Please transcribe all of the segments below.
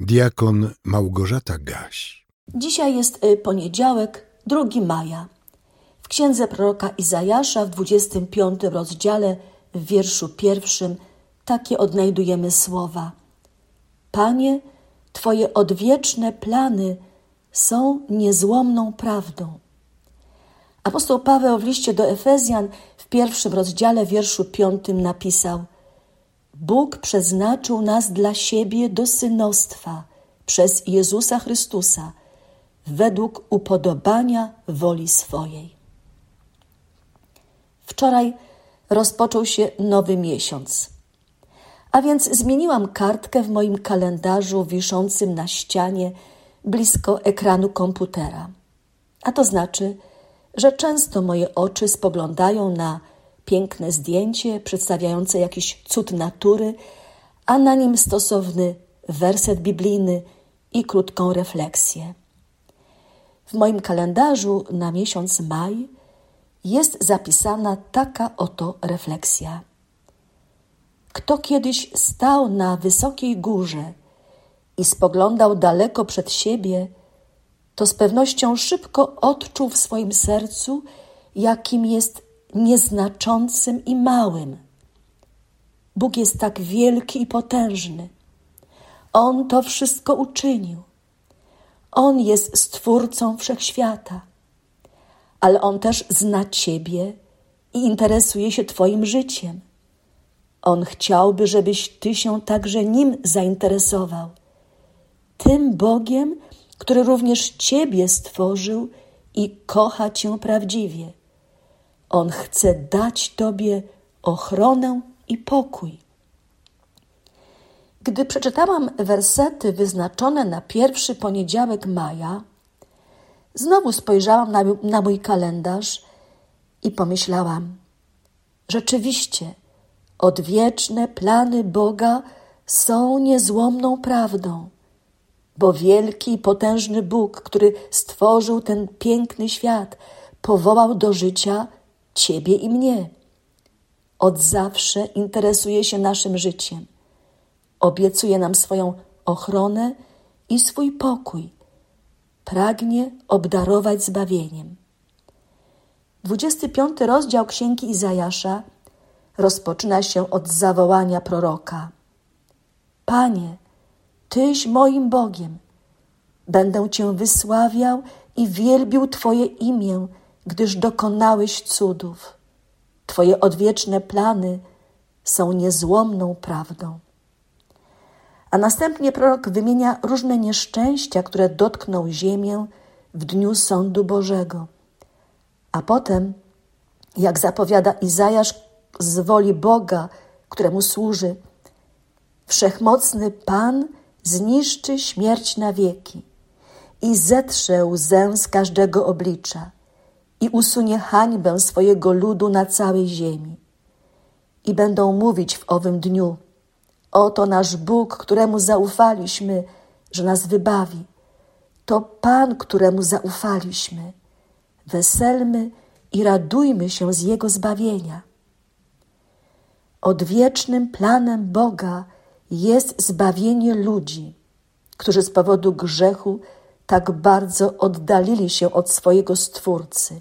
Diakon Małgorzata Gaś. Dzisiaj jest y, poniedziałek, 2 maja. W księdze proroka Izajasza w 25 rozdziale, w wierszu pierwszym, takie odnajdujemy słowa. Panie, Twoje odwieczne plany są niezłomną prawdą. Apostoł Paweł w liście do Efezjan w pierwszym rozdziale, wierszu piątym napisał – Bóg przeznaczył nas dla siebie do synostwa przez Jezusa Chrystusa, według upodobania woli swojej. Wczoraj rozpoczął się nowy miesiąc, a więc zmieniłam kartkę w moim kalendarzu wiszącym na ścianie blisko ekranu komputera. A to znaczy, że często moje oczy spoglądają na piękne zdjęcie przedstawiające jakiś cud natury, a na nim stosowny werset biblijny i krótką refleksję. W moim kalendarzu na miesiąc maj jest zapisana taka oto refleksja. Kto kiedyś stał na wysokiej górze i spoglądał daleko przed siebie, to z pewnością szybko odczuł w swoim sercu, jakim jest nieznaczącym i małym. Bóg jest tak wielki i potężny. On to wszystko uczynił. On jest stwórcą wszechświata, ale On też zna Ciebie i interesuje się Twoim życiem. On chciałby, żebyś Ty się także Nim zainteresował. Tym Bogiem, który również Ciebie stworzył i kocha Cię prawdziwie. On chce dać Tobie ochronę i pokój. Gdy przeczytałam wersety wyznaczone na pierwszy poniedziałek maja, znowu spojrzałam na, na mój kalendarz i pomyślałam: Rzeczywiście, odwieczne plany Boga są niezłomną prawdą, bo wielki i potężny Bóg, który stworzył ten piękny świat, powołał do życia Ciebie i mnie. Od zawsze interesuje się naszym życiem. Obiecuje nam swoją ochronę i swój pokój. Pragnie obdarować zbawieniem. 25 rozdział Księgi Izajasza rozpoczyna się od zawołania proroka. Panie, Tyś moim Bogiem. Będę Cię wysławiał i wielbił Twoje imię, gdyż dokonałeś cudów. Twoje odwieczne plany są niezłomną prawdą. A następnie prorok wymienia różne nieszczęścia, które dotkną ziemię w dniu sądu Bożego. A potem, jak zapowiada Izajasz z woli Boga, któremu służy, wszechmocny Pan zniszczy śmierć na wieki i zetrze łzę z każdego oblicza i usunie hańbę swojego ludu na całej ziemi. I będą mówić w owym dniu: Oto nasz Bóg, któremu zaufaliśmy, że nas wybawi. To Pan, któremu zaufaliśmy. Weselmy i radujmy się z Jego zbawienia. Odwiecznym planem Boga jest zbawienie ludzi, którzy z powodu grzechu tak bardzo oddalili się od swojego Stwórcy.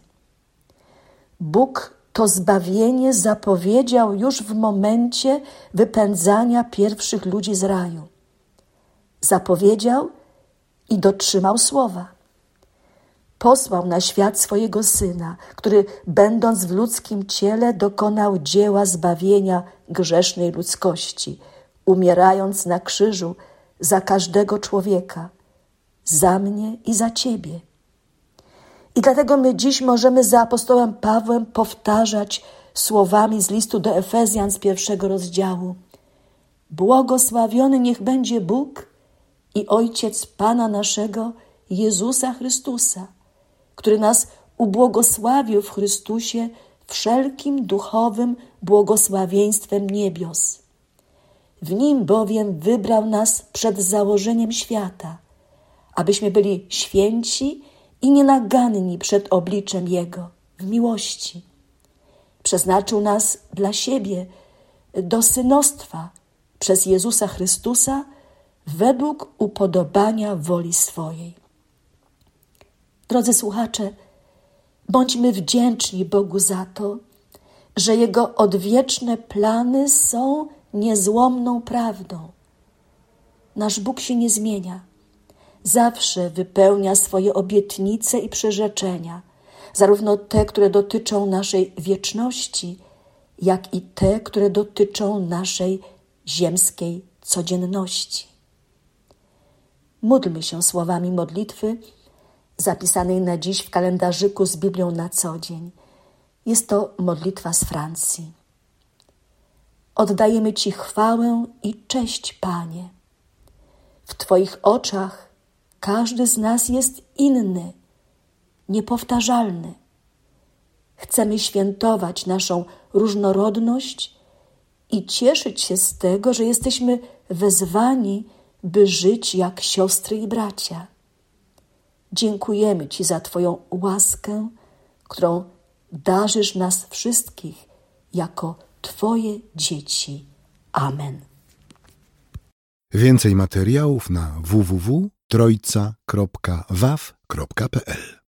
Bóg to zbawienie zapowiedział już w momencie wypędzania pierwszych ludzi z raju. Zapowiedział i dotrzymał słowa. Posłał na świat swojego syna, który, będąc w ludzkim ciele, dokonał dzieła zbawienia grzesznej ludzkości, umierając na krzyżu za każdego człowieka, za mnie i za ciebie. I dlatego my dziś możemy za apostołem Pawłem powtarzać słowami z listu do Efezjan z pierwszego rozdziału. Błogosławiony niech będzie Bóg i Ojciec Pana naszego, Jezusa Chrystusa, który nas ubłogosławił w Chrystusie wszelkim duchowym błogosławieństwem niebios. W Nim bowiem wybrał nas przed założeniem świata, abyśmy byli święci i nienaganni przed obliczem Jego w miłości. Przeznaczył nas dla siebie do synostwa przez Jezusa Chrystusa według upodobania woli swojej. Drodzy słuchacze, bądźmy wdzięczni Bogu za to, że Jego odwieczne plany są niezłomną prawdą. Nasz Bóg się nie zmienia. Zawsze wypełnia swoje obietnice i przyrzeczenia, zarówno te, które dotyczą naszej wieczności, jak i te, które dotyczą naszej ziemskiej codzienności. Módlmy się słowami modlitwy zapisanej na dziś w kalendarzyku z Biblią na co dzień. Jest to modlitwa z Francji. Oddajemy Ci chwałę i cześć, Panie. W Twoich oczach każdy z nas jest inny, niepowtarzalny. Chcemy świętować naszą różnorodność i cieszyć się z tego, że jesteśmy wezwani, by żyć jak siostry i bracia. Dziękujemy Ci za Twoją łaskę, którą darzysz nas wszystkich jako Twoje dzieci. Amen. Więcej materiałów na www.trojca.waw.pl